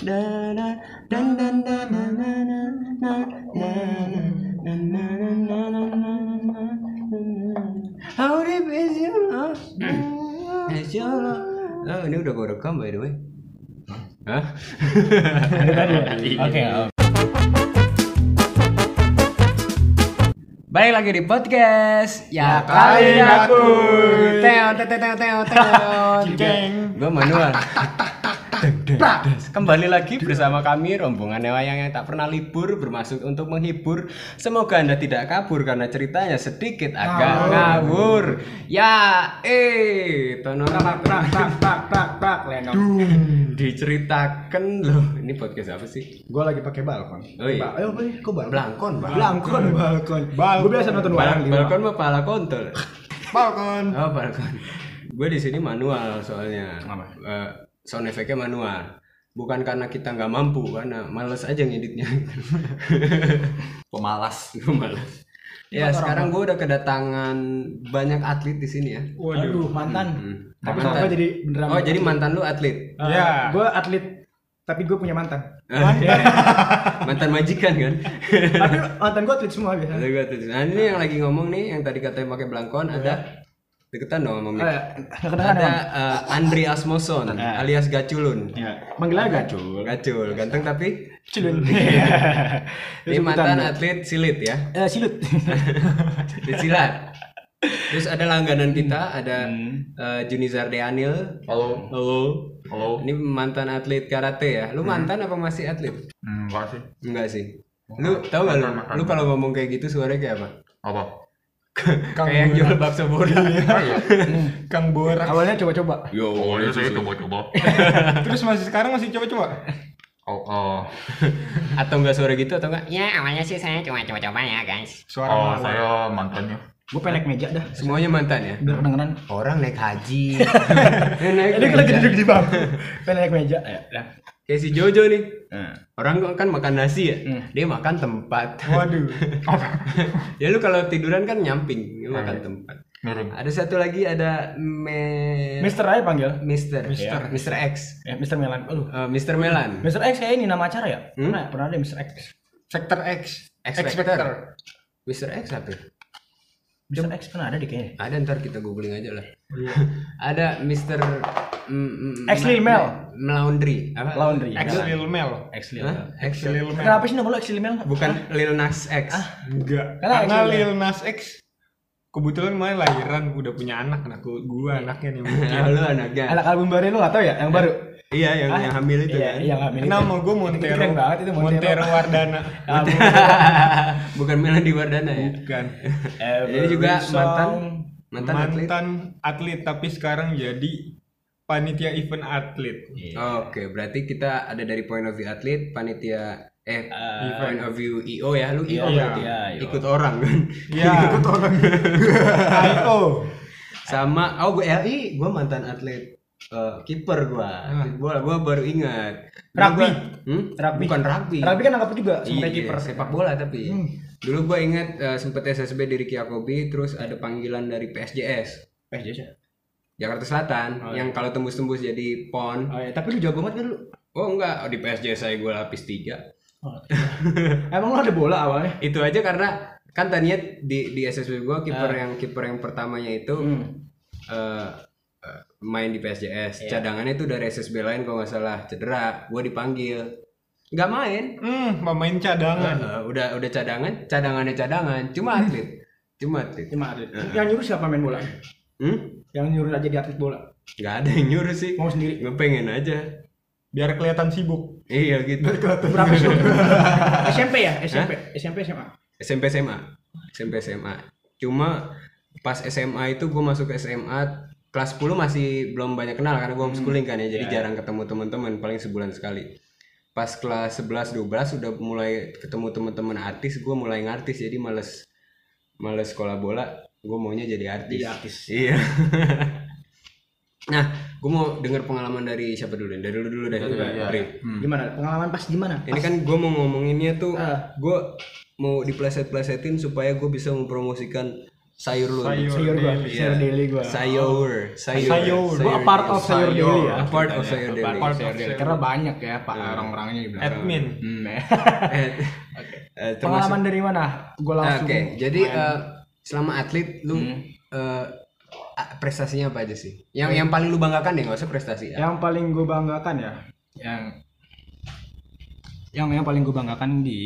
How deep is your love? Is your love? Oh, ini udah gue rekam by the way. Hah? Oke. Balik lagi di podcast Ya, ya kali aku. Teo teo teo teo teo. Gue manual. Kembali lagi bersama kami rombongan wayang yang tak pernah libur bermaksud untuk menghibur. Semoga anda tidak kabur karena ceritanya sedikit agak ngawur. Ya, eh, tono Prak prak prak prak prak prak lenong. diceritakan loh. Ini podcast apa sih? Gue lagi pakai balkon. Oh iya. Apa nih? Kok balkon? Bang. Balkon, balkon. Gue biasa nonton wayang balkon mah pala kontol. Balkon. Oh, balkon. Gue di sini manual soalnya. Apa? Eh, sound effect-nya manual. Bukan karena kita nggak mampu, karena males aja ngeditnya. pemalas Gue males. Ya, sekarang gue udah kedatangan banyak atlet di sini ya. Waduh, mantan. Hmm. Tapi Mantan. jadi beneran? Oh, jadi mantan lu atlet. Ya. Gue atlet, tapi gue punya mantan. mantan majikan kan? tapi mantan gue atlet semua biasa. Ada gua atlet. Nah, ini yang lagi ngomong nih, yang tadi katanya pakai belangkon ada deketan dong sama Oh, mic. ya. Kedengeran Ada eh, Andri Asmoson alias Gaculun. Ya. Manggilnya gacul. Gacul, ganteng tapi Culun. ini mantan atlet silit ya. Eh, silut. Silat. Terus ada langganan kita, ada eh, Junizar Deanil. halo Halo. halo Ini mantan atlet karate ya. Lu mantan apa masih atlet? enggak sih Enggak sih. Lu tahu gak lu? Lu kalau ngomong kayak gitu suaranya kayak apa? apa kayak yang jual bakso borak. Kang Borak. Awalnya coba-coba. Yo, awalnya saya coba-coba Terus masih sekarang masih coba-coba. oh, oh, atau enggak suara gitu atau enggak? Ya awalnya sih saya cuma coba-coba ya guys Suara oh saya mantannya Gue pengen naik meja dah. Semuanya mantan ya? Biar kedengeran. Orang naik haji. Naik Ini lagi duduk di bangku. Pengen naik meja. Ya, dah. Kayak si Jojo nih. Nah. Orang kan makan nasi ya. Hmm. Dia makan tempat. Waduh. ya lu kalau tiduran kan nyamping, lu makan tempat. miring Ada satu lagi ada me Mister aja panggil. Mister Mister. Mister X. Ya, Mister Melan. Aduh. Eh, Mister Melan. Mister X kayak ini nama acara ya? Hmm? Pernah, pernah ada Mister X. Sektor X. X X Factor. Factor. Mister X apa? Ya? Mister X pernah ada di kayaknya. Ada ntar kita googling aja lah. ada Mister mm, mm, X Lil Mel. Melaundry. Apa? Laundry. X. Lil Mel. X Lil. Hah? X Lil Mel. Kenapa sih nama lu X Lil Mel? Bukan Lil Nas X. Enggak. Karena Lil Nas X kebetulan malah lahiran udah punya anak nah gua, gua anaknya nih mungkin. Ya, lu anaknya. Anak album baru lu gak tau ya? Yang baru? Iya, yang yang hamil itu Iya, kan. yang hamil itu. Nama gua Itu Montero. keren banget itu Montero. Montero Wardana. Bukan Melandi Wardana ya. Bukan. Ini juga mantan song. mantan atlet. Mantan atlet tapi sekarang jadi panitia event atlet. Oke, berarti kita ada dari point of view atlet, panitia eh Eh, point of view IO ya, lu IO Iya, berarti. iya, IO. Ikut orang kan. Iya. Ikut orang. Ayo. Sama oh gue LI, gue mantan atlet eh, kiper gua. Bola gua baru ingat. Rugby. gua- hmm? Rugby. Bukan rugby. Rugby kan nangkap juga Iya, sebagai kiper. sepak bola tapi. Dulu gue ingat eh, sempet SSB dari Kiakobi, terus ada panggilan dari PSJS. PSJ sih. Jakarta Selatan yang kalau tembus-tembus jadi PON. Oh, iya. Tapi lu jago banget kan lu? Oh enggak, oh, di PSJS saya gue lapis 3. Oh, Emang lu ada bola awalnya? Itu aja karena kan tadinya di di SSB gue kiper yang kiper yang pertamanya itu Hmm. eh, eh, main di PSJS. Cadangannya itu dari SSB lain kalau nggak salah cedera, gue dipanggil. Nggak main. Hmm, pemain cadangan. Eh, udah udah cadangan, cadangannya cadangan, cuma atlet. Cuma atlet. Cuma atlet. Yang nyuruh siapa main bola? Hmm? Yang nyuruh aja di atlet bola. Nggak ada yang nyuruh sih. Mau sendiri. Gue pengen aja. Biar kelihatan sibuk. Iya gitu. Berapa sih? SMP ya? SMP. SMP SMA. SMP SMA. SMP SMA. Cuma pas SMA itu gue masuk ke SMA kelas 10 masih belum banyak kenal karena gue homeschooling kan ya jadi jarang ketemu teman-teman paling sebulan sekali pas kelas 11 12 udah mulai ketemu teman-teman artis gue mulai ngartis jadi males males sekolah bola gue maunya jadi artis Jadi artis. iya nah gue mau dengar pengalaman dari siapa dulu dari dulu dulu deh Pri. Gimana? Pengalaman pas gimana? ini kan gue mau ngomonginnya tuh Ah. gue mau dipleset-plesetin supaya gue bisa mempromosikan sayur lu. Sayur. Sayur gua, daily. sayur daily gua. Sayur, sayur. Sayur. Gua a part of sayur Sayur. daily ya. A part of sayur daily. Part of sayur daily. Karena banyak ya Pak orang-orangnya di belakang. Admin. Hmm, ya. Eh, eh, termasuk- Pengalaman dari mana? Gua Oke, langsung. jadi eh, selama atlet lu eh, a- prestasinya apa aja sih? Yang yang paling lu banggakan deh, nggak usah prestasi. Ya. yang paling gue banggakan ya yang yang yang paling gue banggakan di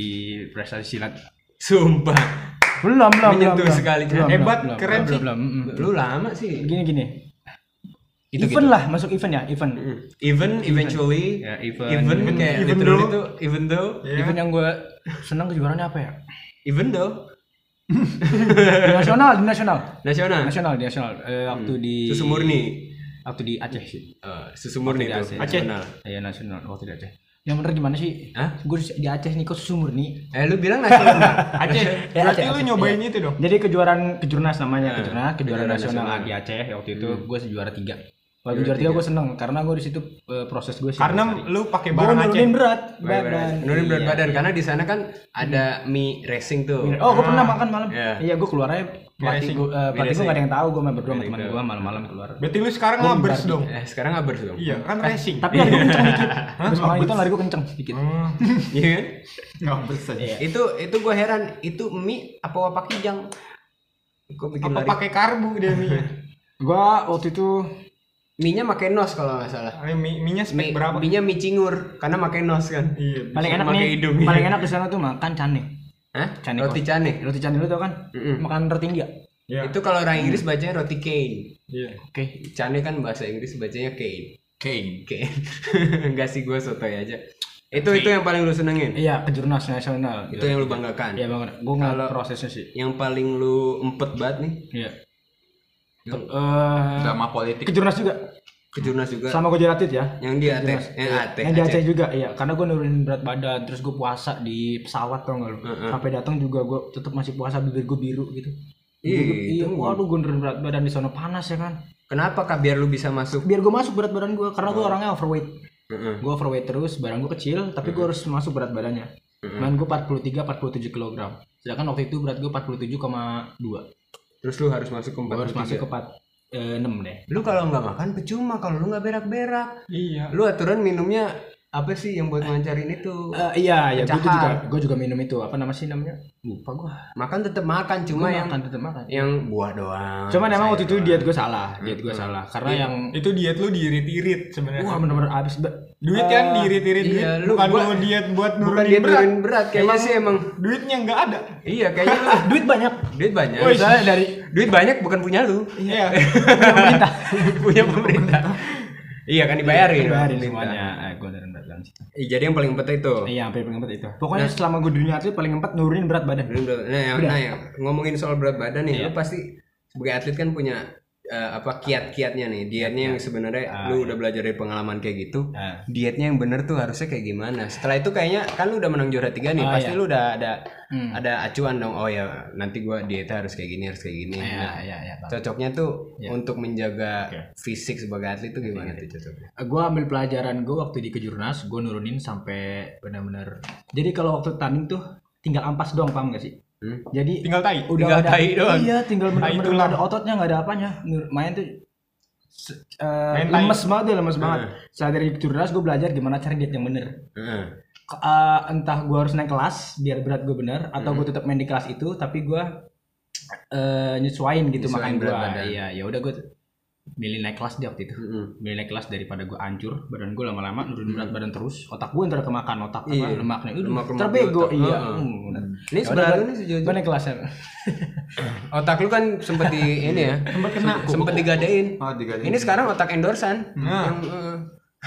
prestasi silat Sumpah, belum belum belum Menyentuh belum. sekali. belum, Hebat, belum, keren belum, sih. belum, mm, mm. lu lama sih. gini gini Itu event gitu. lah masuk event ya event Mm. Even eventually, Ya, event. even kayak Even literally though. itu even though, Iya. event yang gue senang kejuaraannya apa ya even though di nasional di nasional nasional, nasional di nasional Eh, waktu di susu murni, waktu di Aceh sih Eh, susu murni Waktu itu Aceh. nasional. Iya nasional waktu di Aceh yang bener gimana sih Hah? gue di Aceh nih kok susu murni Eh lu bilang nasional? Aceh. Ya, Berarti Aceh, lu Aceh. nyobain Iya. itu dong. Jadi kejuaraan kejurnas namanya kejurnas kejuaraan kejuaraan nasional, nasional. di Aceh waktu itu gue juara tiga. Waktu Juara tiga gue seneng karena gue di situ eh, proses gue sih. Karena lu pakai gue barang Aceh. nurunin berat Badan. badan. Nurunin berat Iya. badan karena di sana kan ada mie racing tuh. Oh gue pernah makan malam. Iya. Iya gue keluarnya pelatih racing. gue eh, pelatih gue gak ada yang tahu gue main berdua sama Very teman good. gue malam-malam keluar. Berarti lu sekarang ngabers dong. Eh sekarang ngabers dong. Iya, kan racing. Tapi lari gue kenceng dikit. Terus malam itu lari gue kenceng dikit. Hmm. Iya kan? Ngabers aja. Iya. Itu itu gue heran, itu mie apa wapak kijang? Kok bikin Apa pakai karbu dia mie? Gue waktu itu Mie-nya pakai nos kalau nggak salah. Ini mie mie-nya spek Mie, berapa? mie-nya mie cingur karena pakai nos kan. Iya. paling enak pakai nih hidung, iya. paling enak di sana tuh makan cane. Hah? Cane Roti cane. Roti cane lu tau kan? Mm-mm. Makan roti India. Iya. Itu kalau orang Inggris bacanya roti cane. Iya. Oke. Cane kan bahasa Inggris bacanya cane. King. Cane. Enggak sih gue sotoy aja. Itu itu yang paling lu senengin. Iya, kejurnas nasional. Itu yang lu banggakan. Iya banget. Gue ngeliat prosesnya sih. Yang paling lu empet banget nih Iya. Eh, Drama politik. kejurnas juga. kejurnas juga. Sama gue atlet ya. yang di Aceh, yang Iya. Aceh. Yang di Aceh. Aceh juga, iya. Karena gue nurunin berat badan, terus gue puasa di pesawat tau gak lu. Sampai datang juga gue tetap masih puasa bibir gue biru gitu. Iya, iya, waduh gue nurunin berat badan di sana panas ya kan. Kenapa kak biar lu bisa masuk? Biar gue masuk berat badan gue, karena gue Oh. orangnya overweight. Heeh. Gue overweight terus, badan gue kecil, tapi gue harus masuk berat badannya. Main gue 43-47 kg. Sedangkan waktu itu berat gue 47,2. Terus lu harus masuk ke Gue harus 43. masuk ke 4, eh, 6 deh. Lu kalau nggak makan percuma kalau lu nggak berak-berak. Iya. Lu aturan minumnya apa sih yang buat ngelancarin itu? Eh, iya, ya gue juga gue juga minum itu. Apa nama sih namanya? Lupa gue. Makan tetap makan, cuma yang makan tetap makan. yang buah doang. Cuman emang waktu itu diet gue salah, diet gue salah. Karena yang Itu diet lu diirit-irit sebenarnya. wah bener-bener abis. Be- Duit kan diirit-irit duit. iya, lu Bukan gua- lu diet buat Bukan nurunin berat. nurunin berat, kayaknya sih emang Duitnya nggak ada. iya kayaknya lu duit banyak. Duit banyak. Misalnya dari Duit banyak bukan punya lu, Iya. pemerintah. punya pemerintah. iya kan dibayarin. Bayarin pemerintah. semuanya. Eh, gue dari berat badan. Ih, jadi yang paling penting itu. Iya, sampai paling empat itu. Pokoknya selama gue dunia atlet paling empat nurunin berat badan. Nurunin berat- Nah, yang, nah, yang ngomongin soal berat badan nih, Iya. lu pasti sebagai atlet kan punya eh, apa kiat-kiatnya nih, dietnya yang sebenarnya Ah, lu udah belajar dari pengalaman kayak gitu. Nah, Dietnya yang bener tuh harusnya kayak gimana? Setelah itu kayaknya kan lu udah menang juara tiga nih, Ah, pasti iya. lu udah ada Hmm. ada acuan dong. Oh ya, nanti gua dietnya harus kayak gini, harus kayak gini. Iya, Nah, iya, iya. Bang. cocoknya tuh Iya. untuk menjaga Oke. fisik sebagai atlet tuh gimana tuh cocoknya? gue ambil pelajaran gue waktu di kejurnas gue nurunin sampai benar-benar jadi kalau waktu tanding tuh tinggal ampas doang paham gak sih Hmm? jadi Tinggal tai. udah Tinggal ada tai doang. iya tinggal benar-benar nggak ada ototnya nggak ada apanya main tuh eh, Main tai. lemes banget deh lemes banget saat dari kejurnas gue belajar gimana cara diet yang bener Heeh. Ke- eh, entah gue harus naik kelas biar berat gue bener atau Hmm. gue tetap main di kelas itu tapi gue eh nyesuain gitu Nyesuain makan gue iya ya udah gue milih naik kelas di waktu itu Heeh. milih naik kelas daripada gue hancur badan gue lama-lama nurunin berat badan terus otak gue ntar kemakan otak Iya. apa lemaknya Udah, Lemak-lemak terbego di otak. iya. Ini Ya gua- nih sejauh gua naik kelasnya Otak lu kan sempet di ini ya, Sempet kena. sempet digadein. Oh, digadein. Ini sekarang otak endorsan. Nah. Yang, eh,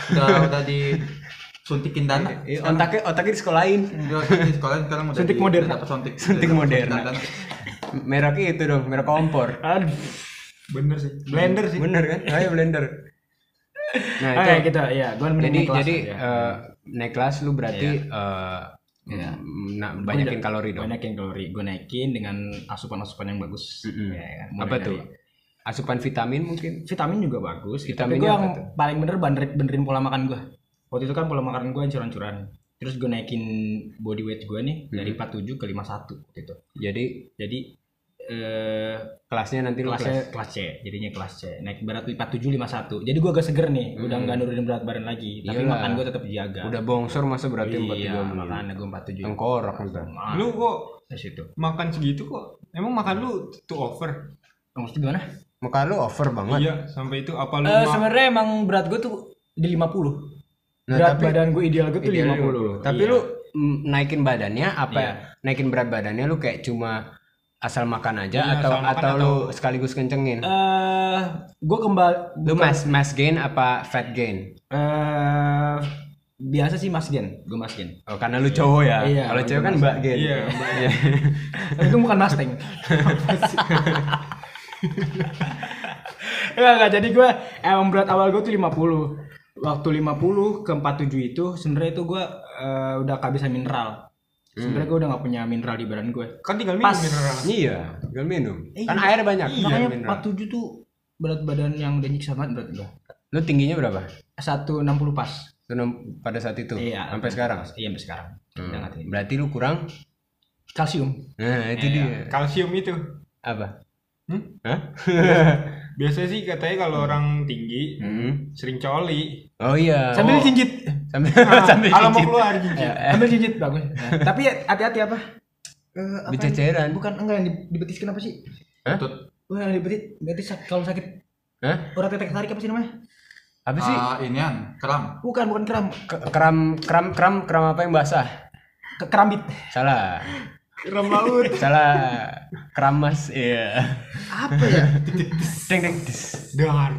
udah udah disuntikin dana. eh, otaknya otaknya di sekolahin. Dia di sekolah sekarang udah Suntik di- dapat suntik. Dana. Mereknya itu dong, merek kompor. aduh Bener sih. Blender sih. Bener kan? Ayo blender. Nah, Ah, itu. ya gitu ya gue jadi naik kelas jadi eh, naik kelas lu berarti eh, Iya. mm, nah, banyakin kalori dong. banyakin kalori gue naikin dengan asupan-asupan yang bagus Mm-mm. ya, kan? Mulai Apa dari- tuh? Asupan vitamin mungkin. vitamin juga bagus tapi Vitaminnya gue yang tuh? paling bener benerin, benerin pola makan gue waktu itu kan pola makan gue hancur-hancuran terus gue naikin body weight gue nih dari Hmm. 47 ke 51 gitu Jadi jadi eh kelasnya nanti lu kelas kelasnya kelas. C jadinya kelas C. Naik berat 47 51 jadi gue agak seger nih udah nggak nurunin berat badan lagi. Tapi Iyalah. makan gue tetap dijaga. Udah bongsor masa berarti empat iya tiga makanya gue 47 tengkorak ntar Ah, Lu kok dari situ. makan segitu kok? Emang makan lu tuh over? maksudnya gimana? Muka lu over banget. Iya, sampai itu apa lu Eh, ma- sebenarnya emang berat gue tuh di 50 Nah, berat tapi- badan gue ideal gue tuh Idealnya 50 tapi Iya. lu mm, naikin badannya apa Iya. naikin berat badannya lu kayak cuma asal makan aja Iya, atau makan atau atau- lu sekaligus kencengin eh gue kembali lu mass mass gain apa fat gain eh biasa sih mas gen gue mas gen oh karena lu cowok ya Iya, kalau gua cewek kan mbak gain Iya, Mbak. itu bukan mustang Enggak, enggak. Jadi gue emang berat awal gue tuh 50. Waktu 50 ke 47 itu sebenarnya itu gue eh, udah kehabisan mineral. Sebenarnya gue udah gak punya mineral di badan gue. Kan tinggal minum Pas. mineral. iya tinggal minum Iya. kan air banyak Makanya mineral. 47 tuh berat badan yang udah nyiksa banget berat gue. lu tingginya berapa 160 pas. Pada saat itu Iya. sampai sekarang Iya sampai sekarang. Hmm. Berarti lu kurang Kalsium. nah itu Iya. dia Kalsium itu. apa Hmm? Hah? Biasanya sih katanya kalau orang tinggi Hmm. sering coli. oh iya Sambil oh. jinjit. sambil Ah, sambil kalau mau jinjit. keluar jinjit. Eh, Sambil jinjit bagus. Nah, tapi hati-hati apa? Eh, apa Bececeran. yang- Bukan enggak yang di, di betis kenapa sih? Hah? Yang di betis, betis sak- kalau sakit Hah? urat tetek tarik apa sih namanya? apa sih Ah, inian, keram. Bukan, bukan keram. Ke- keram keram keram keram apa yang basah Ke kerambit. salah Keram laut. salah keramas iya apa ya? deng deng dis. Dar.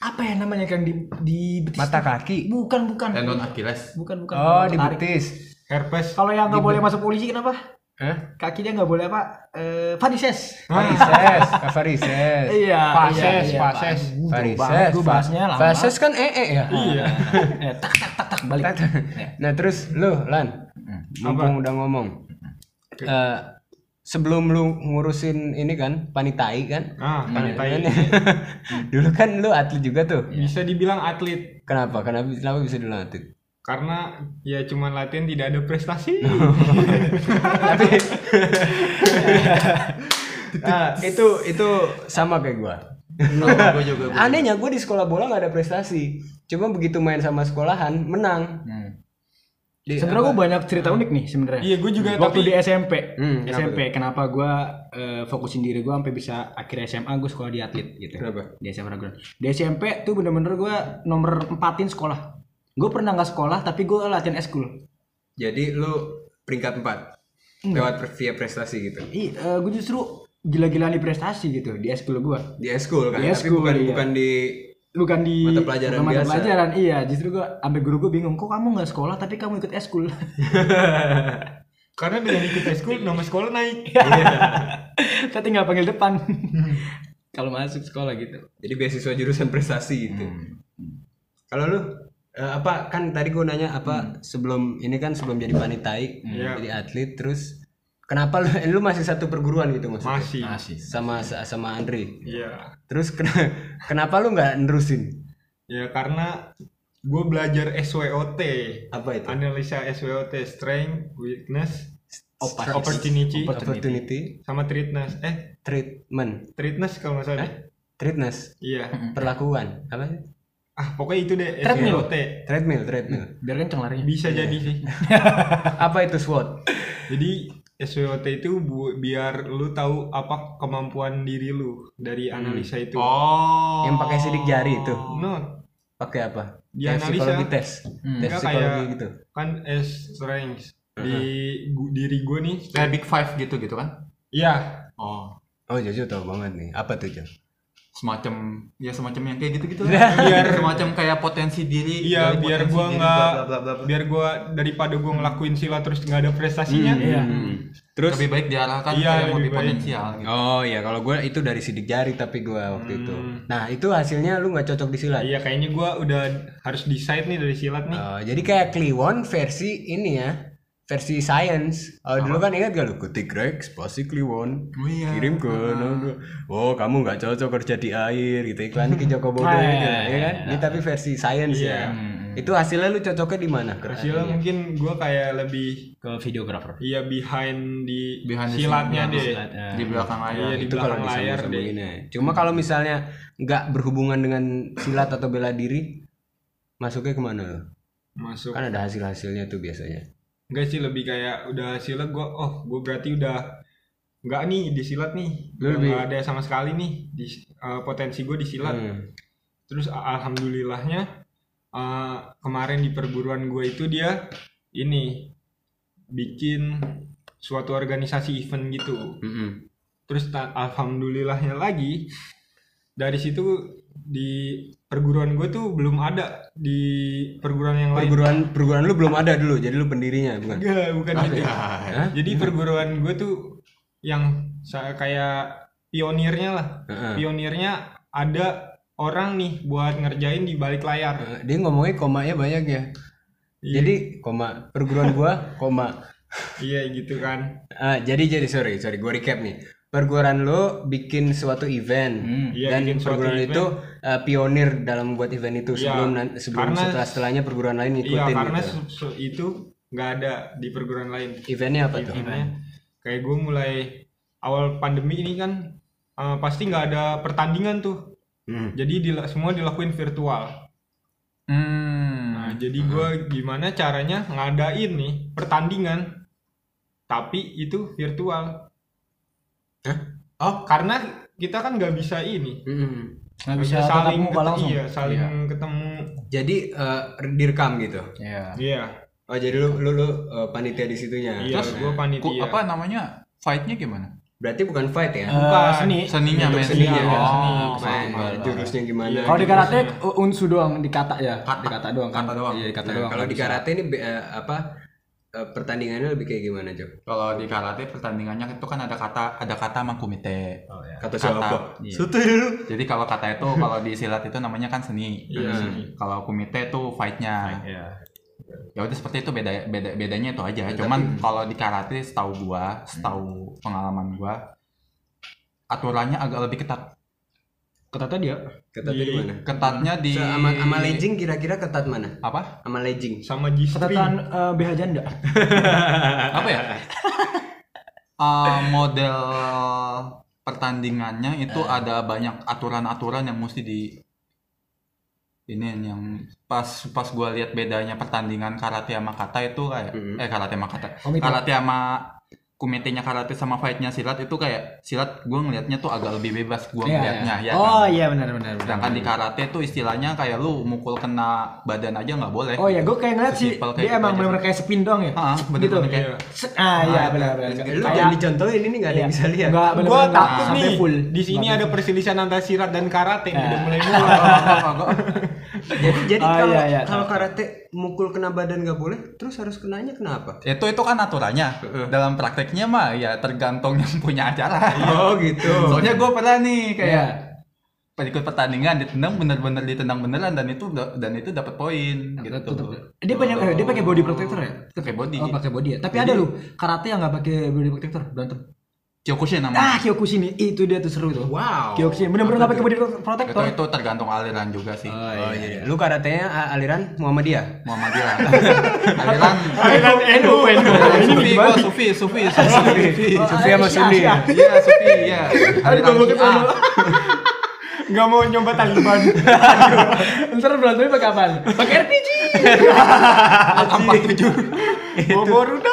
Apa ya namanya yang di di betis? mata kaki Bukan, bukan. Tendon Achilles. Bukan, bukan. oh Tarik. di betis Herpes. Kalau yang nggak boleh masuk polisi kenapa? Hah? Kakinya nggak boleh apa? Eh, varises. varises varises Iya, Fases, iya, fases. varises Gue bahasnya lama. varises kan ee e ya Iya. Eh, tak tak tak tak balik. Ya. nah terus lu lan mumpung udah ngomong Eh, sebelum lu ngurusin ini kan panitai kan? Ah, panitai. dulu kan lu atlet juga tuh. Bisa dibilang atlet. Kenapa? Kenapa kenapa bisa dulu atlet? Karena ya cuman latihan tidak ada prestasi. tapi nah, itu itu sama kayak gua. Sama gue juga. gua anehnya gua di sekolah bola nggak ada prestasi. Cuma begitu main sama sekolahan menang Di- Sebenarnya gue banyak cerita unik nih sebenarnya. Iya, gue juga Waktu tapi di SMP, Hmm, kenapa SMP kenapa gue eh, fokusin diri gue sampai bisa akhir SMA gue sekolah di atlet gitu. Kenapa? Di SMA Ragunan. Di SMP tuh bener-bener gue nomor empatin sekolah. Gue pernah nggak sekolah tapi gue latihan eskul. jadi lu peringkat 4 lewat pre- via prestasi gitu Ih, gue justru gila-gilaan di prestasi gitu di eskul gue. di eskul kan Di tapi eskul, bukan iya. bukan di Bukan di Mata pelajaran bukan mata biasa. pelajaran, iya. Justru gue sampai guru gue bingung, kok kamu nggak sekolah tapi kamu ikut eskul. karena dengan ikut school nama sekolah naik. Saya tinggal panggil depan. Kalau masuk sekolah gitu. jadi beasiswa jurusan prestasi gitu kalau lu eh, apa kan tadi gua nanya apa sebelum ini kan sebelum jadi panitai Iya. jadi atlet terus kenapa lu lu masih satu perguruan gitu maksudnya Masih. sama sama Andre Iya. terus kena- kenapa lu nggak nerusin Ya karena gue belajar SWOT. apa itu Analisa SWOT, strength, weakness, Opas. opportunity, opportunity sama treatness. Eh, treatment treatness kalau nggak salah. deh. treatness Iya. perlakuan apa sih Ah, pokoknya itu deh Treadmill. SWOT. treadmill treadmill Biar kenceng larinya. Bisa jadi sih. apa itu SWOT Jadi SWOT itu bu- biar lu tahu apa kemampuan diri lu dari analisa itu. Oh. yang pakai sidik jari itu No, pakai apa Dia Kayak analisa. psikologi tes tes Enggak psikologi kayak- gitu kan S strength di gu- diri gue nih. Kayak Big Five gitu gitu kan? Iya, Oh. oh Jojo tau banget nih apa tuh Jo Semacam ya semacam yang kayak gitu-gitu Biar- biar semacam kayak potensi diri Iya, dari biar gua nggak- biar gua daripada gua ngelakuin silat terus nggak ada prestasinya. Iya. terus lebih baik diarahkan Iya, ke yang lebih potensial gitu. oh ya kalau gue itu dari sidik jari tapi gue waktu itu. Nah itu hasilnya lu nggak cocok di silat? Iya, kayaknya gua udah harus decide nih dari silat nih. Oh, jadi kayak Kliwon versi ini ya versi science oh, dulu kan ingat gak lu ketik Rex pasti Kliwon Oh iya. kirim ke no- oh kamu nggak cocok kerja di air gitu iklan ke Joko Bodo Ah, gitu iya, ya iya, kan ini tapi versi science ya Hmm. Itu hasilnya lu cocoknya di mana? Hasilnya mungkin gue kayak lebih ke videographer iya behind di Behind the silatnya deh. Silat, ya. di belakang layar Iya di itu kalau belakang layar deh. disambung-sambunginnya. Cuma kalau misalnya nggak berhubungan dengan silat atau bela diri, masuknya ke mana lo? Masuk. Kan ada hasil-hasilnya tuh biasanya. Enggak sih lebih kayak udah silat gue oh gue berarti udah nggak nih di silat nih Lu lebih- ada sama sekali nih di eh, potensi gue di silat Hmm. terus alhamdulillahnya eh, kemarin di perguruan gue itu dia ini bikin suatu organisasi event gitu Mm-mm. terus ta- alhamdulillahnya lagi dari situ di perguruan gue tuh belum ada di perguruan yang lain Perguruan perguruan lu belum ada dulu, jadi lu pendirinya bukan? Enggak, bukan gitu. Hah? Jadi perguruan gue tuh yang kayak pionirnya lah. Pionirnya ada orang nih buat ngerjain di balik layar. Dia ngomongnya komanya banyak ya. Iya. Jadi koma perguruan gua koma. Iya gitu kan. Ah, jadi jadi sorry sorry gua recap nih. Perguruan lo bikin suatu event Iya, dan bikin suatu perguruan event. itu eh, pionir dalam buat event itu Iya, sebelum sebelum karena- setelah setelahnya perguruan lain Iya ngikutin karena gitu. itu nggak ada di perguruan lain. Eventnya apa tuh? Eventnya kayak gue mulai awal pandemi ini kan eh, pasti nggak ada pertandingan tuh. Hmm. Jadi dila- semua dilakuin virtual. hmm Nah, jadi gue gimana caranya ngadain nih pertandingan, tapi itu virtual. Oh, Karena kita kan nggak bisa ini, mm-mm. nggak bisa tatap muka ket- langsung Iya, saling ketemu. Jadi eh, direkam gitu. Iya. Iya, Oh, jadi lu lu, lu eh, panitia di situnya. iya. Terus gue ku- panitia. apa namanya fightnya gimana Berarti bukan fight ya? Eh, seni seninya Untuk men seninya. oh seni. Main, jurusnya gimana? Iya. kalau di karate uh, unsu doang di kata ya Kata. di kata doang kan Kata doang. iya di kata Nah, doang kalau di karate ini eh, apa eh, pertandingannya lebih kayak gimana, Jok? kalau di karate pertandingannya itu kan ada kata ada kata sama kumite Kata siapa? Iya. Dulu. jadi kalau kata itu kalau di silat itu namanya kan seni Iya, Hmm. seni. kalau kumite itu fightnya Iya. ya udah seperti itu beda beda bedanya itu aja cuman kalau di karate setahu gua setahu pengalaman gua aturannya agak lebih ketat kata tadi ya Ketatnya di mana? ketatnya di So, sama, sama legging kira-kira ketat mana? apa Sama legging. sama G-string. catatan eh, BH janda apa ya Eh, model pertandingannya itu ada banyak aturan-aturan yang mesti di ini yang pas pas gua lihat bedanya pertandingan karate sama kata itu kayak Mhm. eh karate sama kata Komite. karate sama kumitenya karate sama fightnya silat itu kayak silat gua ngelihatnya tuh agak lebih bebas gua Iya, ngelihatnya iya. ya oh kan? iya benar benar benar. sedangkan di karate tuh istilahnya kayak lu mukul kena badan aja nggak boleh oh iya gue kayak ngeliat sih dia gitu emang benar-benar kayak spin doang ya Ah, gitu bener-bener kayak Iya. Ah iya benar benar Lu jangan dicontohin ini nggak ada yang bisa lihat. Enggak Gue takut nih. full Di sini ada perselisihan antara silat dan karate. Nah. Udah mulai mulai. Jadi jadi Oh, kalau iya, iya, kalau karate mukul kena badan nggak boleh, terus harus kenanya kenapa? itu itu kan aturannya. Dalam prakteknya mah ya tergantung yang punya acara. Oh gitu. soalnya gue pernah nih kayak Iya. ikut pertandingan ditendang bener-bener ditendang beneran dan itu dan itu dapat poin gitu. dia banyak eh, dia pakai body protector ya? Pakai body. Oh pakai body ya. Tapi ada lu karate yang nggak pakai body protector berantem Kyokushin ah namanya Kyokushin. Itu dia tuh seru tuh. Wow. Kyokushin. Bener-bener nggak pakai body itu, protector itu tergantung aliran juga sih. Oh iya. Lu karatenya aliran Muhammadiyah. Muhammadiyah. Aliran Aliran NU NU Sufi gua Sufi Sufi Sufi Sufi sama Sunni. iya Sufi iya. Aliran Syiah. Gak mau nyoba Taliban. ntar berantemnya pakai apaan? Pakai RPG Bobor udah.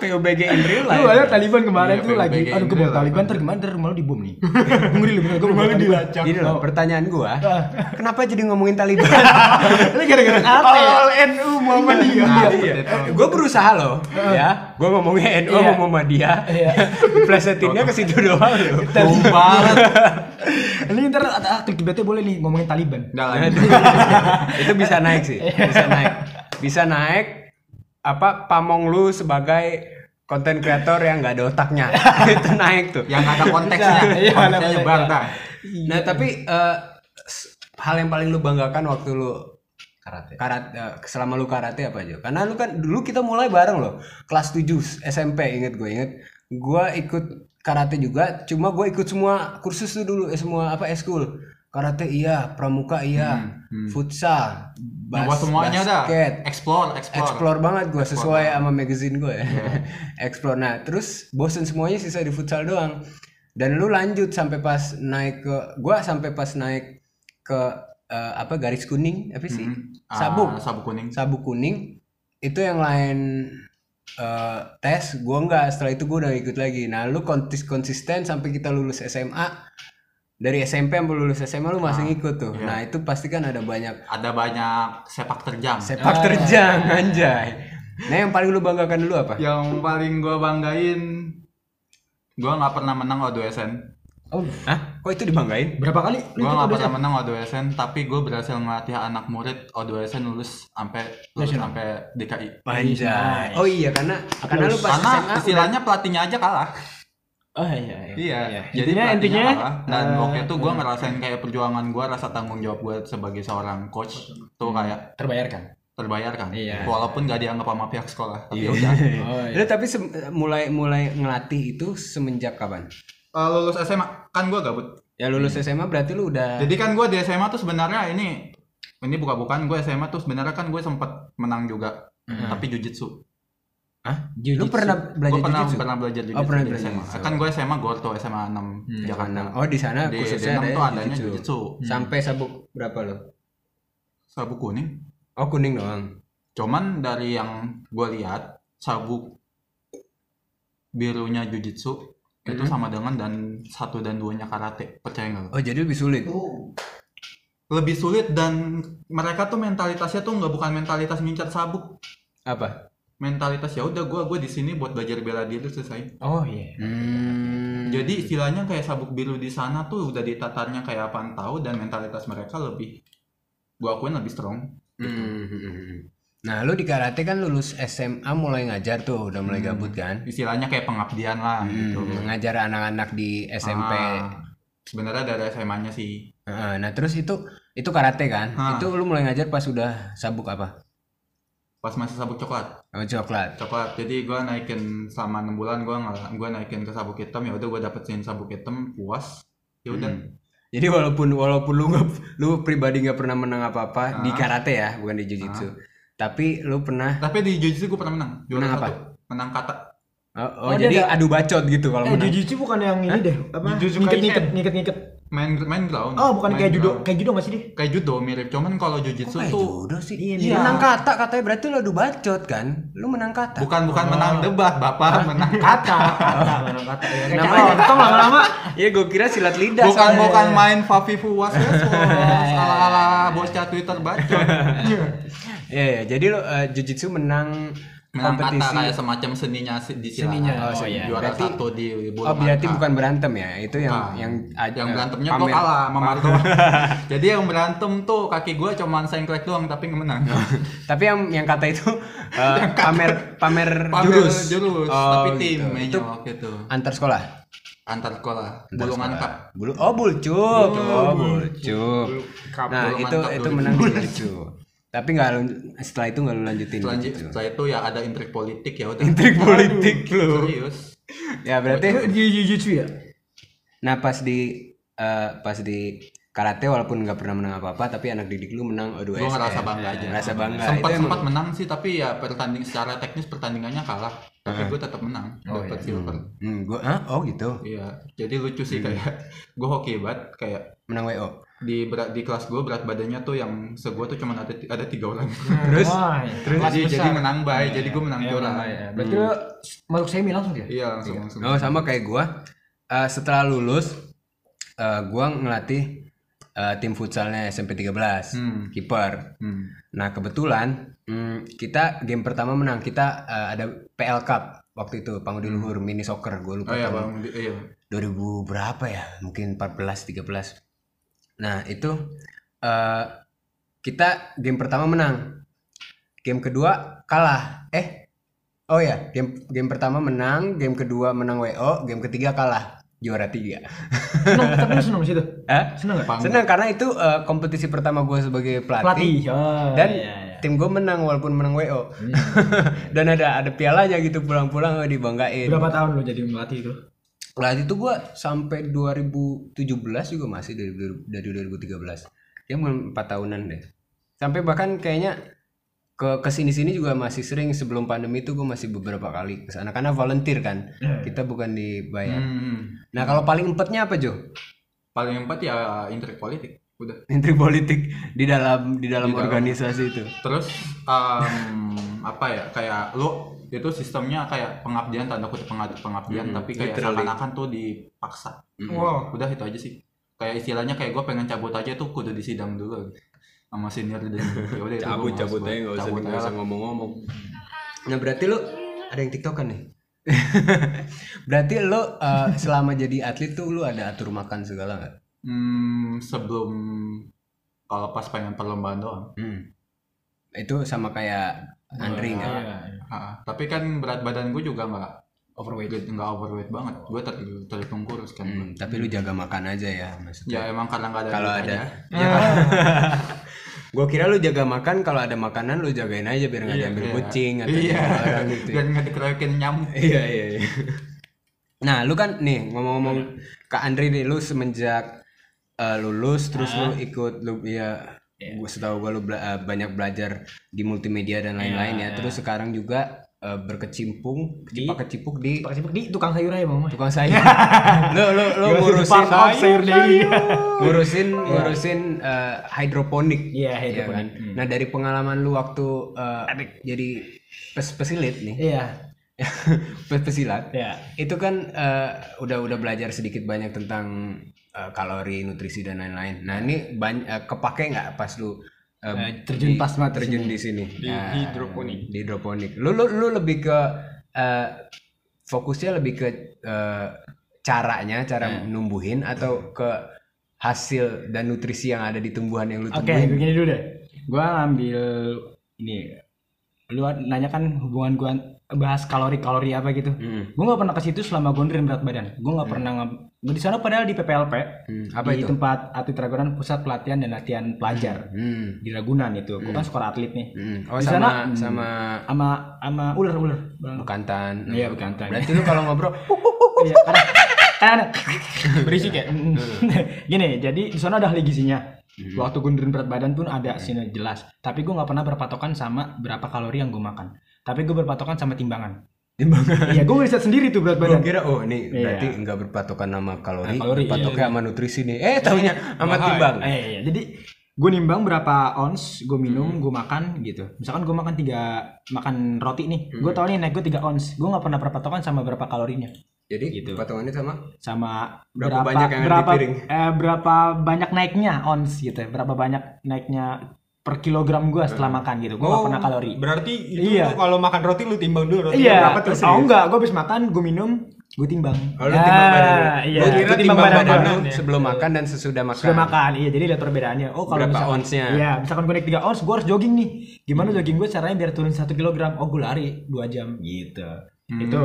PUBG in real lu life. ada Taliban kemarin Iya, tuh lagi aduh lah. Taliban ntar gimana ntar rumah lu dibom nih gue ngeri lu gue Taliban dilacak. Gini loh, pertanyaan gua, kenapa jadi ngomongin Taliban? ini gara-gara apa ya All NU Muhammadiyah. Nah, Iya. Gue berusaha loh, ya. Gue ngomongnya NU Iya. sama Muhammadiyah. Iya. Plesetinnya ke situ doang loh. Banget ini ntar ah, klik betnya boleh nih ngomongin Taliban itu bisa naik sih, bisa naik. Bisa naik apa pamong lu sebagai konten kreator yang nggak ada otaknya. itu naik tuh. yang ada konteksnya Iya, ada konteksnya konteksnya. nyebar dah Nah, tapi s- hal yang paling lu banggakan waktu lu karate karate selama lu karate apa aja? Karena lu kan dulu kita mulai bareng loh. Kelas 7 SMP inget gue inget. Gue ikut karate juga, cuma gue ikut semua kursus tuh dulu, eh, semua apa eskul. Karate iya, pramuka iya, futsal, bas- Gua semuanya dah. basket, Explore, explore. explore banget gue sesuai sama magazine gue ya. explore. Nah, terus bosen semuanya sisa di futsal doang. Dan lu lanjut sampai pas naik ke gua sampai pas naik ke eh, apa garis kuning apa sih? Ah, Sabuk. sabuk kuning. Sabuk kuning itu yang lain eh, tes gua enggak setelah itu gua udah ikut lagi. Nah, lu konsisten sampai kita lulus SMA. Dari SMP sampai lulus SMA lu masih ngikut tuh. Nah, itu pasti kan ada banyak Ada banyak sepak terjang. sepak terjang anjay. Nah, yang paling lu banggakan dulu apa? Yang paling gua banggain gua nggak pernah menang O2SN. Oh, Hah? Kok itu dibanggain? berapa kali? lu Gua nggak udah, pernah menang O2SN, tapi gua berhasil ngelatih anak murid O2SN lulus sampai lulus sampai DKI. Anjay. Oh iya karena karena lu pas Karena SMA istilahnya pelatihnya aja kalah. Oh iya iya. Iya. Jadi Intinya intinya kalah. dan eh, waktu itu gua ngerasain kayak perjuangan gua, rasa tanggung jawab gua sebagai seorang coach tuh kayak terbayarkan. terbayarkan. Iya. Walaupun gak dianggap sama pihak sekolah. Tapi Iya. udah. Oh Lu tapi mulai mulai ngelatih itu semenjak kapan? Eh, lulus SMA kan gua gabut. Ya lulus SMA berarti lu udah Jadi kan gue di SMA tuh sebenarnya ini ini buka-bukaan gue SMA tuh sebenarnya kan gue sempat menang juga tapi jujitsu. Hah? Lu pernah belajar Gue pernah jujitsu? pernah belajar jujitsu Oh, pernah di belajar SMA. jujitsu. Kan gue SMA Gorto SMA 6 Jakarta. Oh, di sana Di, di khususnya 6 ada tuh adanya jujitsu. jujitsu. Sampai sabuk berapa lo? Sabuk kuning. Oh, kuning doang. Cuman dari yang gue lihat sabuk birunya jujitsu itu sama dengan dan satu dan duanya karate. Percaya nggak? lo? Oh, jadi lebih sulit. Lebih sulit dan mereka tuh mentalitasnya tuh nggak bukan mentalitas ngincar sabuk. Apa? Mentalitas ya udah gue gue di sini buat belajar bela diri selesai Oh iya. Hmm. jadi istilahnya kayak sabuk biru di sana tuh udah ditatarnya kayak apaan tahu dan mentalitas mereka lebih gue akuin lebih strong Hmm. Nah, lu di karate kan lulus SMA mulai ngajar tuh, udah mulai gabut kan? istilahnya kayak pengabdian lah gitu Hmm, ngajar anak-anak di SMP. Ah, sebenarnya dari SMA-nya sih Heeh, Nah, terus itu itu karate kan? Ah. Itu lu mulai ngajar pas udah sabuk apa? Pas masih sabuk coklat Oh, coklat. coklat jadi gue naikin selama enam bulan gue gue naikin ke sabuk hitam ya udah gue dapetin sabuk hitam puas ya udah Hmm. Jadi walaupun walaupun lu nggak lu pribadi nggak pernah menang apa-apa di Ah. karate ya, bukan di jujitsu. Tapi lu pernah tapi di jujitsu gue pernah menang juara Menang apa? satu menang kata Oh, oh, Oh, jadi ada- adu bacot gitu kalau Eh, menang. jujitsu bukan yang ini deh, apa? Jujutsu Ngiket ngiket ngiket ngiket. main main ground Oh, bukan Main kayak judo, kayak judo nggak sih deh? kayak judo mirip cuman kalau jujitsu Kayak tuh judo sih. Iya, Iya, menang kata katanya berarti lu adu bacot kan? Lu menang kata. bukan bukan menang debat bapak menang Kata, kata, mana kata ya. Namanya- lama-lama. Iya, gue kira silat lidah. bukan soalnya. bukan main Fafifu was ala ala bocah twitter bacot Iya, iya. Jadi lu eh, jujitsu menang, menang kata kompetisi. kayak semacam seninya di silat Seninya, oh, oh, iya. juara Berarti- satu di bulu Oh, berarti Bangka. bukan berantem ya? Itu yang Bukan. yang yang eh, berantemnya pamer- kalah sama Marco jadi yang berantem tuh kaki gua cuman sengklek doang tapi nggak menang Tapi yang yang kata itu eh, pamer pamer Pamer jurus. jurus Oh, tapi tim gitu. mainnya Itu waktu itu antar sekolah. antar sekolah bulu mantap Bulu oh bulcup. Oh, bulcup. Cup. Nah, bulu itu mantap itu 2012. menang jujitsu. Tapi nggak setelah itu nggak lu lanjutin setelah, jujitsu. setelah itu ya ada intrik politik ya udah Intrik politik lu. serius Ya berarti jujitsu ya? nah pas di eh, pas di karate walaupun nggak pernah menang apa-apa tapi anak didik lu menang O2 gue ngerasa bangga aja Ngerasa bangga. sempat sempat menang sih tapi ya pertanding secara teknis pertandingannya kalah tapi gue tetap menang Oh, dapat iya. silver Hmm, gua ah, oh gitu. iya jadi lucu sih kayak gue hoki banget kayak Menang WO. Di berat di kelas gue berat badannya tuh yang segua tuh cuma ada ada tiga orang Terus Wah, terus jadi jadi menang bay jadi gue menang juara Berarti lu masuk semi langsung ya? iya langsung langsung Oh sama kayak gua. Eh, setelah lulus eh, gua ngelatih eh, tim futsalnya SMP 13, Hmm. kiper. Hmm. Nah, kebetulan hmm, kita game pertama menang. Kita eh, ada PL Cup waktu itu Pangudi Luhur mini soccer. Gue lupa oh iya tahun bang iya 2000 berapa ya? Mungkin 14 13. Nah, itu eh kita game pertama menang. Game kedua kalah. Eh. Oh ya, game game pertama menang, game kedua menang WO, game ketiga kalah. Juara tiga. Seneng, tapi lu seneng di situ? Hah? Seneng gak? Senang karena itu eh, kompetisi pertama gue sebagai pelatih. Pelatih. Oh, Dan iya, iya. tim gue menang walaupun menang WO. Dan ada ada pialanya gitu pulang-pulang oh, dibanggain. Berapa tahun lu jadi melatih itu? Lah itu gua sampai 2017 juga masih dari dari 2013. Ya belum 4 tahunan deh. Sampai bahkan kayaknya ke ke sini sini juga masih sering sebelum pandemi itu gue masih beberapa kali ke sana karena volunteer kan kita bukan dibayar Hmm. nah kalau paling empatnya apa Jo Paling empat ya intrik politik. Udah. intrik politik di dalam di dalam Di dalam. organisasi itu Terus em, apa ya kayak lu itu sistemnya kayak pengabdian tanda kutip pengab- pengabdian tapi kayak seakan-akan tuh dipaksa. Wow. Udah itu aja sih. Kayak istilahnya kayak gue pengen cabut aja tuh kudu disidang dulu sama senior dan ya gua cabut cabut aja nggak usah nggak ngomong-ngomong nah berarti lu ada yang tiktokan nih berarti lu eh, selama jadi atlet tuh lu ada atur makan segala nggak Hmm, sebelum kalau pas pengen perlombaan doang. hmm. itu sama kayak Andri nggak Iya. Ah, tapi kan berat badan gue juga nggak Overweight. nggak overweight banget. Gue ter terhitung kurus kan. Hmm, tapi lu jaga makan aja ya maksudnya Ya emang karena nggak ada kalau ada aja. gue kira lu jaga makan kalau ada makanan lu jagain aja biar nggak Iya, diambil iya. kucing atau Iya. orang gitu ya. Biar nggak dikeroyokin nyamuk. iya iya iya nah lu kan nih ngomong-ngomong Kak Andri nih lu semenjak eh, lulus terus lu ikut lu ya gua setahu gua lu bela- eh, banyak belajar di multimedia dan lain-lain ya. terus sekarang juga eh, berkecimpung kecipak kecipuk di Pak Sipuk di tukang sayur aja bang. tukang sayur. Lu lu lu ngurusin of sayur. daily. ngurusin ngurusin eh, hidroponik. Iya, ya hidroponik. kan nah dari pengalaman lu waktu eh, jadi pes pesilit nih. Iya. pes pesilat Iya. itu kan eh, udah udah belajar sedikit banyak tentang eh, kalori nutrisi dan lain-lain. Nah ini banyak kepake nggak pas lu Eh, terjun di- pas banget terjun di sini? Di Nah, hidroponik. di hidroponik. Lu lu, lu lebih ke eh, fokusnya lebih ke eh, caranya cara numbuhin atau ke hasil dan nutrisi yang ada di tumbuhan yang lu Oke, tumbuhin? begini dulu deh. Gua ngambil ini. Lu nanya kan hubungan gua bahas kalori-kalori apa gitu. Hmm. Gua nggak pernah ke situ selama gua nurunin berat badan. Gua nggak pernah nge- gua di sana padahal di PPLP Hmm, apa di itu tempat atlet Ragunan pusat pelatihan dan latihan pelajar Hmm. di Ragunan itu. Gua kan sekolah atlet nih. Hmm. Oh Di sama sana, hmm. sama Sama sama ular ular. bekantan. Iya, bekantan. Berarti lu kalau ngobrol Iya, karena karena berisik ya. Gini, jadi di sana ada ahli gizinya. Waktu gue nurunin berat badan pun ada sini jelas. Tapi gue nggak pernah berpatokan sama berapa kalori yang gue makan. Tapi gue berpatokan sama timbangan. timbangan. Iya, gue riset sendiri tuh berat Gue badan. kira oh ini Iya. berarti enggak berpatokan sama kalori, Nah, kalori, berpatoknya sama nutrisi nih. Eh taunya sama timbang. Eh, iya. jadi gue nimbang berapa ons gue minum, gue makan gitu. Misalkan gue makan tiga makan roti nih, gue tahu nih naik gue tiga ons. Gue nggak pernah berpatokan sama berapa kalorinya. Jadi Gitu. patongannya sama sama Berapa banyak yang di berapa, piring? eh, berapa banyak naiknya ons gitu berapa banyak naiknya per kilogram gua setelah makan gitu. Gua nggak pernah kalori. Berarti itu Iya. lu kalau makan roti lu timbang dulu roti iya. berapa tuh? oh enggak. Gua habis makan gua minum gua timbang. Oh, lu timbang Ah, badan lu. iya. Gua kira timbang badan, lu badan ya. sebelum makan dan sesudah makan. sudah makan. Iya jadi lihat perbedaannya. Oh kalau Berapa misalkan, onsnya? iya misalkan gua naik 3 ons gua harus jogging nih. Gimana jogging gua caranya biar turun 1 kilogram? Oh gua lari 2 jam gitu. Itu.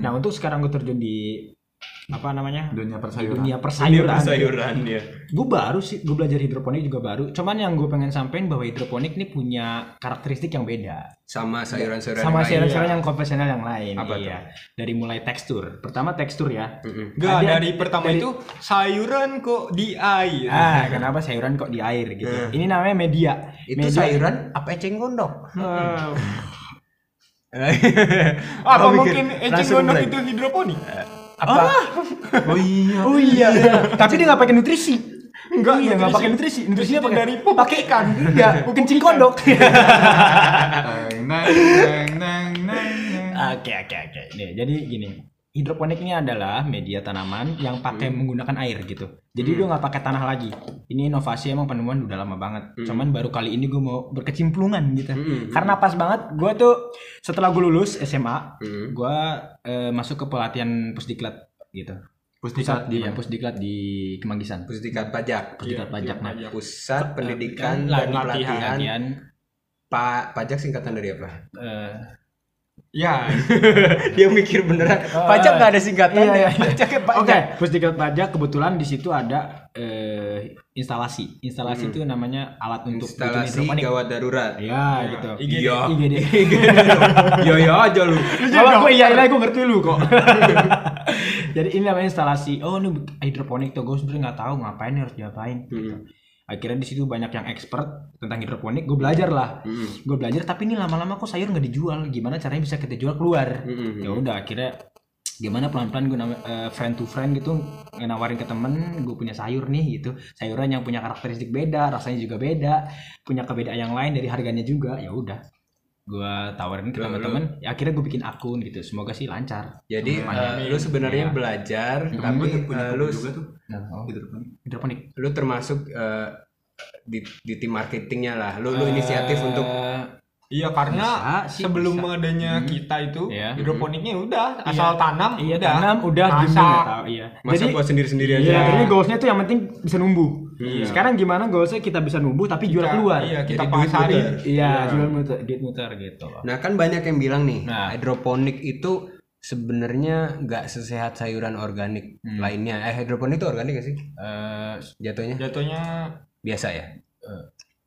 Nah untuk sekarang gua terjun di apa namanya? Dunia persayuran. Dunia persayuran. sayuran ya. gue baru sih gue belajar hidroponik juga baru. Cuman yang gue pengen sampein bahwa hidroponik ini punya karakteristik yang beda. Sama sayuran-sayuran sama yang sayuran-sayuran yang konvensional yang lain Apa iya. dari mulai tekstur. Pertama tekstur ya. Ada- dari pertama dari- itu sayuran kok di air. ah kenapa sayuran kok di air gitu? Ini namanya media. Itu media. sayuran apa eceng gondok? Apa Oh, mikir. mungkin eceng gondok itu hidroponik? Apa? oh iya. Oh iya. Tapi dia nggak pakai nutrisi. Enggak, iya nggak nutrisi- pakai nutrisi nutrisinya nutrisi pakai dari pakai ikan. Iya kencing kodok Neng, neng, neng, neng, neng, neng. Oke oke oke. Nih, jadi gini. Hidroponik ini adalah media tanaman yang pakai menggunakan air gitu. Jadi dia nggak pakai tanah lagi. Ini inovasi emang penemuan udah lama banget. Cuman baru kali ini gue mau berkecimplungan gitu. Karena pas banget gue tuh setelah gue lulus SMA, gue eh, masuk ke pelatihan pusdiklat gitu. Pusdikat di Iya, pusdiklat di Kemanggisan. Pusdikat pajak. Pusdiklat pajak. Nah, Pusat Pendidikan Lah, dan Pelatihan latihan Pa- pajak singkatan dari apa? eh, Ya, Dia mikir beneran. Oh, Pajak iya. nggak ada singkatan. Iya, iya, iya. Pajaknya Oke, pajak. pusdikat pajak kebetulan di situ ada eh, instalasi. Instalasi itu namanya alat untuk Instalasi hidroponik. gawat darurat. Ya, gitu. Iya. IGD. Iya iya aja lu. Kalau gue iya iya gue ngerti lu kok. Jadi ini namanya instalasi. Oh ini hidroponik tuh gue sebenarnya nggak tahu ngapain harus diapain. Gitu. Akhirnya di situ banyak yang expert tentang hidroponik. Gue belajar lah. Mm. Gue belajar tapi ini lama-lama kok sayur nggak dijual. Gimana caranya bisa kita jual keluar? Mm-mm. Ya udah akhirnya gimana pelan-pelan gue friend to friend gitu nawarin ke temen gue punya sayur nih gitu sayuran yang punya karakteristik beda rasanya juga beda punya kebedaan yang lain dari harganya juga ya udah gue tawarin ke teman-teman ya akhirnya gue bikin akun gitu semoga sih lancar Jadi eh, lu sebenarnya Iya. belajar Temen tapi kebun lu juga tuh Nah, oh, hidroponik. hidroponik lu termasuk eh, di, di tim marketingnya lah. Lu lu inisiatif untuk iya karena Bisa sih, sebelum bisa. adanya kita itu Iya. hidroponiknya udah asal tanam iya udah. tanam udah Masak. iya masa jadi buat sendiri-sendiri aja. Iya, akhirnya goalsnya tuh yang penting bisa numbuh. Iya. Sekarang gimana goalsnya kita bisa numbuh tapi jual Kita- keluar. Iya, kita pasarin. muter. Iya, jual muter, duit muter gitu loh. Nah kan banyak yang bilang nih Nah. hidroponik itu sebenarnya nggak sesehat sayuran organik Hmm. lainnya. Eh hidroponik itu organik gak sih Eh, jatuhnya? Jatuhnya Biasa ya.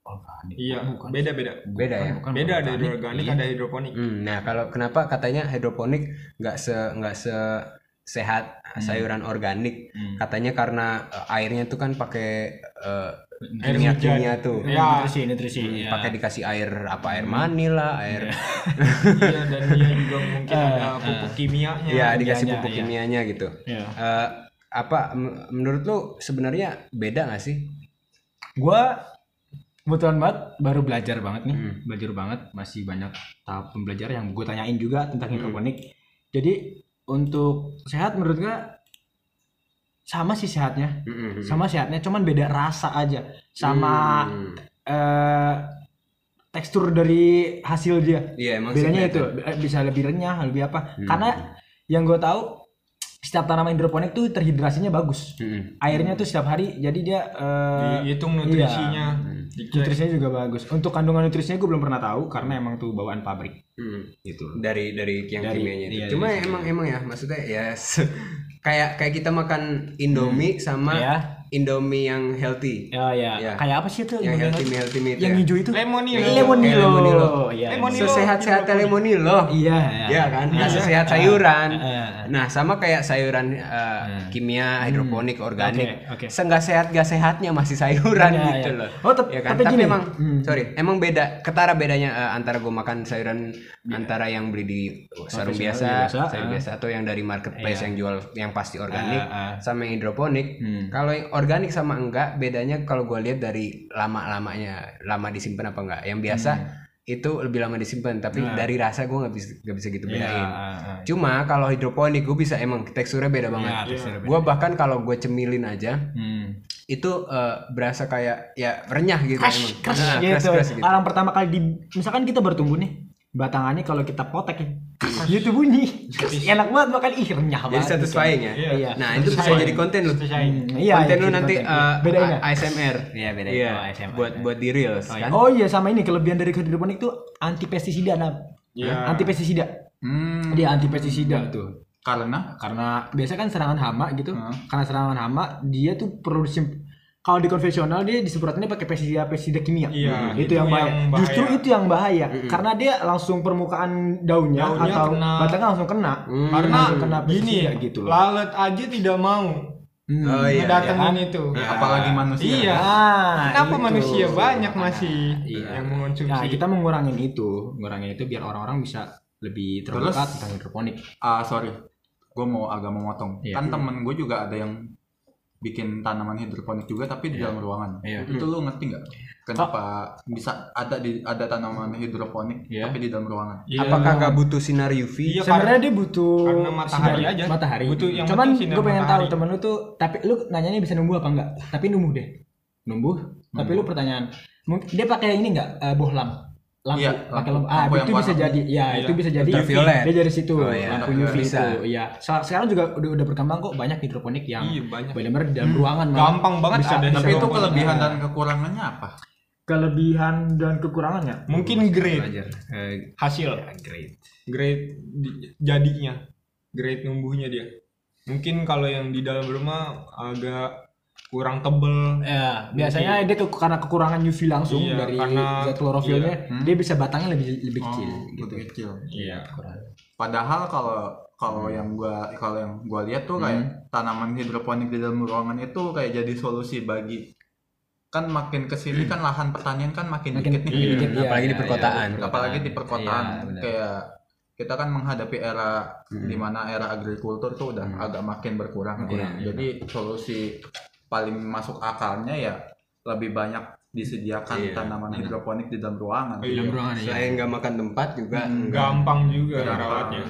organik. iya, Bukan. beda-beda. Beda ya. Bukan, Beda ada organik. Iya. ada hidroponik. Hmm, nah kalau kenapa katanya hidroponik nggak se nggak se sehat sayuran organik? Hmm. Katanya karena eh, airnya tuh kan pakai eh, Air kimia kimia tuh. Ya. nutrisi, nutrisi. iya. Pakai dikasih air apa air mani lah, air iya, dan dia juga mungkin ada pupuk kimianya. ya dikasih pupuk iya. kimianya gitu. Iya. Eh, apa menurut lu sebenarnya beda nggak sih? Gua kebetulan banget baru belajar banget nih, Hmm. belajar banget masih banyak tahap pembelajaran yang gue tanyain juga tentang Hmm. hidroponik. Jadi untuk sehat menurut gua sama sih sehatnya, Mm-mm. sama sehatnya, cuman beda rasa aja, sama Hmm. eh, tekstur dari hasil dia. Iya emang sih Bedanya itu bisa lebih renyah, lebih apa? Hmm. Karena yang gue tahu setiap tanaman hidroponik tuh terhidrasinya bagus. Mm-mm. Airnya tuh setiap hari, jadi dia eh, Dihitung nutrisinya. Hmm. dicek. nutrisinya juga bagus. Untuk kandungan nutrisinya gue belum pernah tahu karena emang tuh bawaan pabrik Mm. gitu. dari dari yang Dari- kimianya itu. iya, Cuma dari emang emang ya maksudnya ya se- kayak kayak kita makan Indomie sama Ya, Indomie yang healthy. ya, ya. Ya. Kayak apa sih itu? Yang healthy yang- healthy meat yang ya. hijau itu? Lemonilo. Lemonilo. lemonilo. Iya. Lemonilo. Sesehat-sehatnya lemonilo. Iya, Ya kan, Iya. sesehat sayuran. Eh, eh. Nah, sama kayak sayuran eh, kimia, hidroponik, organik. Hmm. Oke, oke. Seenggak sehat gak sehatnya masih sayuran Iya, gitu iya. loh. Oh, tep- ya kan? tapi Tapi, gini. emang Hmm. sorry, emang beda. Ketara bedanya eh, antara gue makan sayuran antara yang beli di sarung Konvensional, biasa, iya, biasa, sayur ah. biasa atau yang dari marketplace Iya. yang jual yang pasti organik Ah, ah. sama yang hidroponik. Hmm. Kalau yang organik sama enggak bedanya kalau gue lihat dari lama-lamanya, lama disimpan apa enggak. Yang biasa itu lebih lama disimpan, tapi Hmm. Nah. dari rasa gue nggak bisa nggak bisa gitu Iya, bedain. ah, ah. Cuma kalau hidroponik gue bisa emang teksturnya beda banget. Iya, teksturnya beda. Gue bahkan kalau gue cemilin aja Hmm. itu eh, berasa kayak ya renyah gitu Crush, emang. crush Nah, gitu. gitu. Orang pertama kali di misalkan kita bertumbuh nih, batangannya kalau kita potek ya, gitu bunyi. Enak banget makan ih renyah Jadi banget. satisfying ya. Iya. Nah itu bisa jadi konten lu. Hmm, iya, konten iya, lu jadi nanti konten. eh, Bedain nggak? ASMR. Iya, bedain. Iya. Oh, ASMR. Buat buat di reels Oh, kan. iya. Oh iya sama ini kelebihan dari hidroponik tuh anti pestisida nah. Iya. Anti pestisida. Hmm, Dia anti pestisida tuh. karena Karena biasa kan serangan hama gitu. Hmm. Karena serangan hama dia tuh perlu disim kalau di konvensional dia disemprotinnya pakai pestisida pestisida kimia. Iya, itu, itu yang, bahaya. yang bahaya. Justru itu yang bahaya. Karena dia langsung permukaan daunnya, Daunnya atau kena. batangnya langsung kena. Hmm. Karena Langsung kena gini, pestisida gitu loh. lalat aja tidak mau Hmm. Oh iya. ngedatengin iya. itu. ya, apalagi manusia. Iya. Ah, Kenapa itu. manusia banyak masih Iya. yang mengonsumsi? Nah, kita mengurangin itu, ngurangin itu biar orang-orang bisa lebih terbuka Terus? tentang hidroponik. Ah sorry, gue mau agak memotong. Iya. Kan temen gue juga ada yang bikin tanaman hidroponik juga tapi di dalam ruangan. Iya. Itu lu ngerti nggak? Kenapa bisa ada di ada tanaman hidroponik Iya. tapi di dalam ruangan? Iya. Apakah nggak butuh sinar UV? Iya, Sebenarnya dia butuh karena matahari sinar aja. Matahari. Butuh yang Cuman gue pengen tahu matahari. temen lu tuh, tapi lu nanyanya bisa numbuh apa enggak? Tapi numbuh deh. Numbuh. Tapi lu pertanyaan, dia pakai ini enggak eh, bohlam? Lampu, Iya, pakai lampu- lampu. Ah, lampu itu bisa warna jadi. Ya, Iya. itu bisa jadi. Ultraviolet. Dia dari situ. Oh, iya. Lampu UV Bisa. itu. Iya. Se- Sekarang juga udah udah berkembang kok banyak hidroponik yang Iya, banyak. benar-benar di dalam ruangan malah. Gampang banget Bisa- ada bisa Tapi itu kelebihan Iya. dan kekurangannya apa? kelebihan dan kekurangannya Mungkin grade Belajar. Eh, hasil, great. grade di- jadinya, grade numbuhnya dia. Mungkin kalau yang di dalam rumah agak kurang tebel. Ya, biasanya dia ke, karena kekurangan UV langsung Iya, dari karena- zat klorofilnya, dia bisa batangnya lebih lebih Oh, kecil. lebih kecil. Iya. Padahal kalau kalau yang gua kalau yang gua lihat tuh kayak tanaman hidroponik di dalam ruangan itu kayak jadi solusi bagi kan makin ke sini kan lahan pertanian kan makin, Makin dikit nih. dikit, Iya. iya, apalagi di iya, perkotaan. Apalagi di perkotaan Iya, kayak kita kan menghadapi era di mana era agrikultur tuh udah agak makin berkurang. Berkurang, Jadi solusi paling masuk akalnya ya lebih banyak disediakan Iya, tanaman hidroponik di dalam ruangan. Iya. Selain nggak makan tempat juga nggak- Gampang juga rawatnya.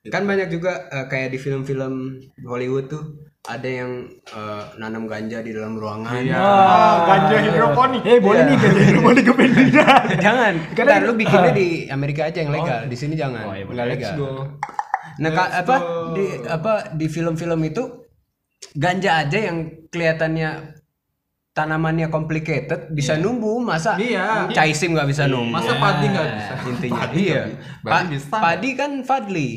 kan banyak juga eh, kayak di film-film Hollywood tuh ada yang eh, nanam ganja di dalam ruangan. Iya. Ah, ganja hidroponik. Eh, boleh nih ganja hidroponik ke pindah. jangan. Karena- Ntar lu bikinnya di Amerika aja yang legal. Di sini jangan. Oh, iya, legal. go. Nah, Let's apa go. di apa di film-film itu ganja aja yang kelihatannya tanamannya complicated bisa numbuh masa Iya. caisim nggak bisa numbuh Masa padi nggak bisa? intinya iya Berarti Pa- bisa. padi kan Fadli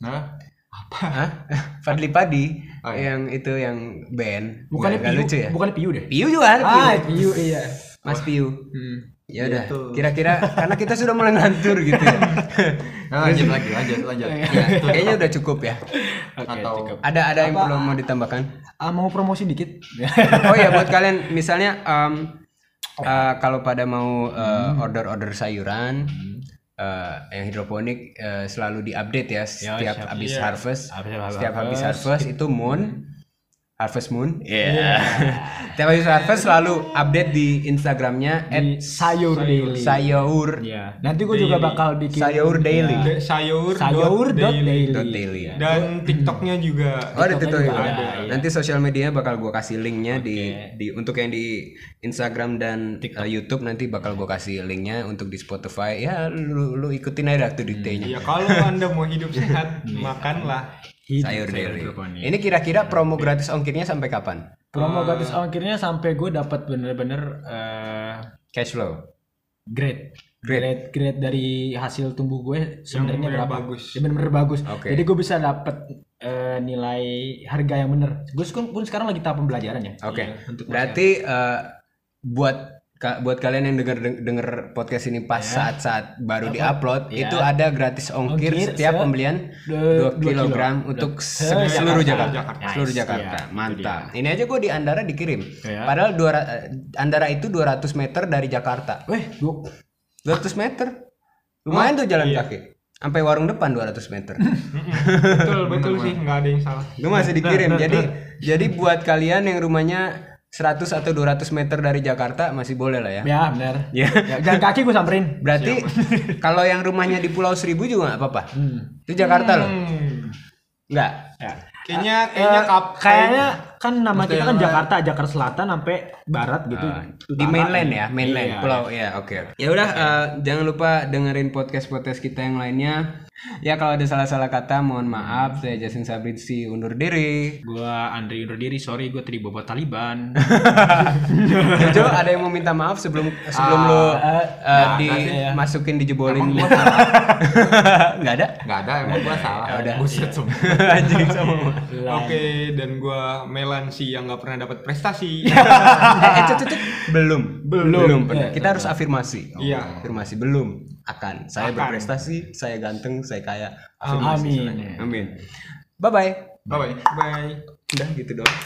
Nah, Hah? Fadli Padi Oh, iya. yang itu yang band Bukannya nggak piu, lucu ya bukannya piu deh. Piu juga ada Piu. Ah, piu iya. Mas Piu Hmm. Ya udah Gitu. kira-kira karena kita sudah mulai ngantur gitu ya. Nah, lanjut lagi, lanjut, lanjut. Ya, kayaknya udah cukup ya. Atau ada ada yang perlu mau ditambahkan? Ah, mau promosi dikit. oh ya buat kalian misalnya em, eh, kalau pada mau eh, order-order sayuran eh, yang hidroponik eh, selalu diupdate ya setiap habis Iya. harvest. Habis- habis setiap habis harvest. harvest itu moon harvest moon Iya. setiap habis harvest selalu update di instagramnya at sayur daily. sayur Iya. Nanti gue juga bakal bikin sayur daily Da- sayur sayur dot daily. dot daily dan TikToknya juga Oh ada TikToknya TikTok juga ada, iya. Nanti sosial medianya bakal gue kasih linknya di di untuk yang di Instagram dan uh, YouTube nanti bakal gue kasih linknya untuk di Spotify. Ya lu lu ikutin aja tuh detailnya. ya kalau anda mau hidup sehat makanlah Sayur daily. Ini kira-kira promo gratis ongkirnya sampai kapan? Promo gratis ongkirnya sampai gue dapat bener-bener eh, Cash flow. grade. Grade grade dari hasil tumbuh gue sebenarnya berapa? bagus. Ya bener-bener bagus. Oke. Jadi gue bisa dapat eh, nilai harga yang bener. Gue pun, sekarang lagi tahap pembelajaran ya. Oke. untuk Berarti uh, buat ka- buat kalian yang denger denger podcast ini pas saat-saat baru diupload Ya. itu ada gratis ongkir, Ongkir setiap se- pembelian dua 2 kilo. kilogram untuk se- Se- seluruh Jakarta. Jakarta, Nice, seluruh Jakarta. iya, itu Mantap. Ini aja gue di Andara dikirim. Ya. Padahal dua ra- Andara itu 200 meter dari Jakarta. Weh, gua 200 meter. Lumayan tuh jalan kaki. Sampai warung depan 200 meter. betul betul sih nggak ada yang salah Gue masih dikirim. Jadi jadi buat kalian yang rumahnya 100 atau 200 meter dari Jakarta masih boleh lah ya. ya bener. Ya. Ya, jalan kaki gue samperin. Berarti kalau yang rumahnya di Pulau Seribu juga nggak apa-apa. Itu Jakarta loh. Hmm. Nggak. Ya. kayaknya kayaknya kap Kayaknya kan nama kita kan Jakarta, Jakarta Selatan sampai barat gitu. Di mainland ya, mainland Iya. pulau ya, oke. oke. Ya udah eh, jangan lupa dengerin podcast-podcast kita yang lainnya. Ya kalau ada salah-salah kata mohon maaf. Saya Jason Sabritsi undur diri. Gua Andri undur diri, sorry gue tadi bobot Taliban. Jojo ada yang mau minta maaf sebelum sebelum lo eh, dimasukin dijebolin. Nggak ada. nggak ada emang gua salah. udah. Buset sumpah. Anjing sama. oke dan gua Melansi yang nggak pernah dapat prestasi eh, eh, belum belum. Belum. Pernah Iya, kita harus afirmasi. Iya. afirmasi. Belum. Akan. Saya Akan. berprestasi saya ganteng saya kaya. Amin. amin. Bye bye Bye bye. bye udah gitu doang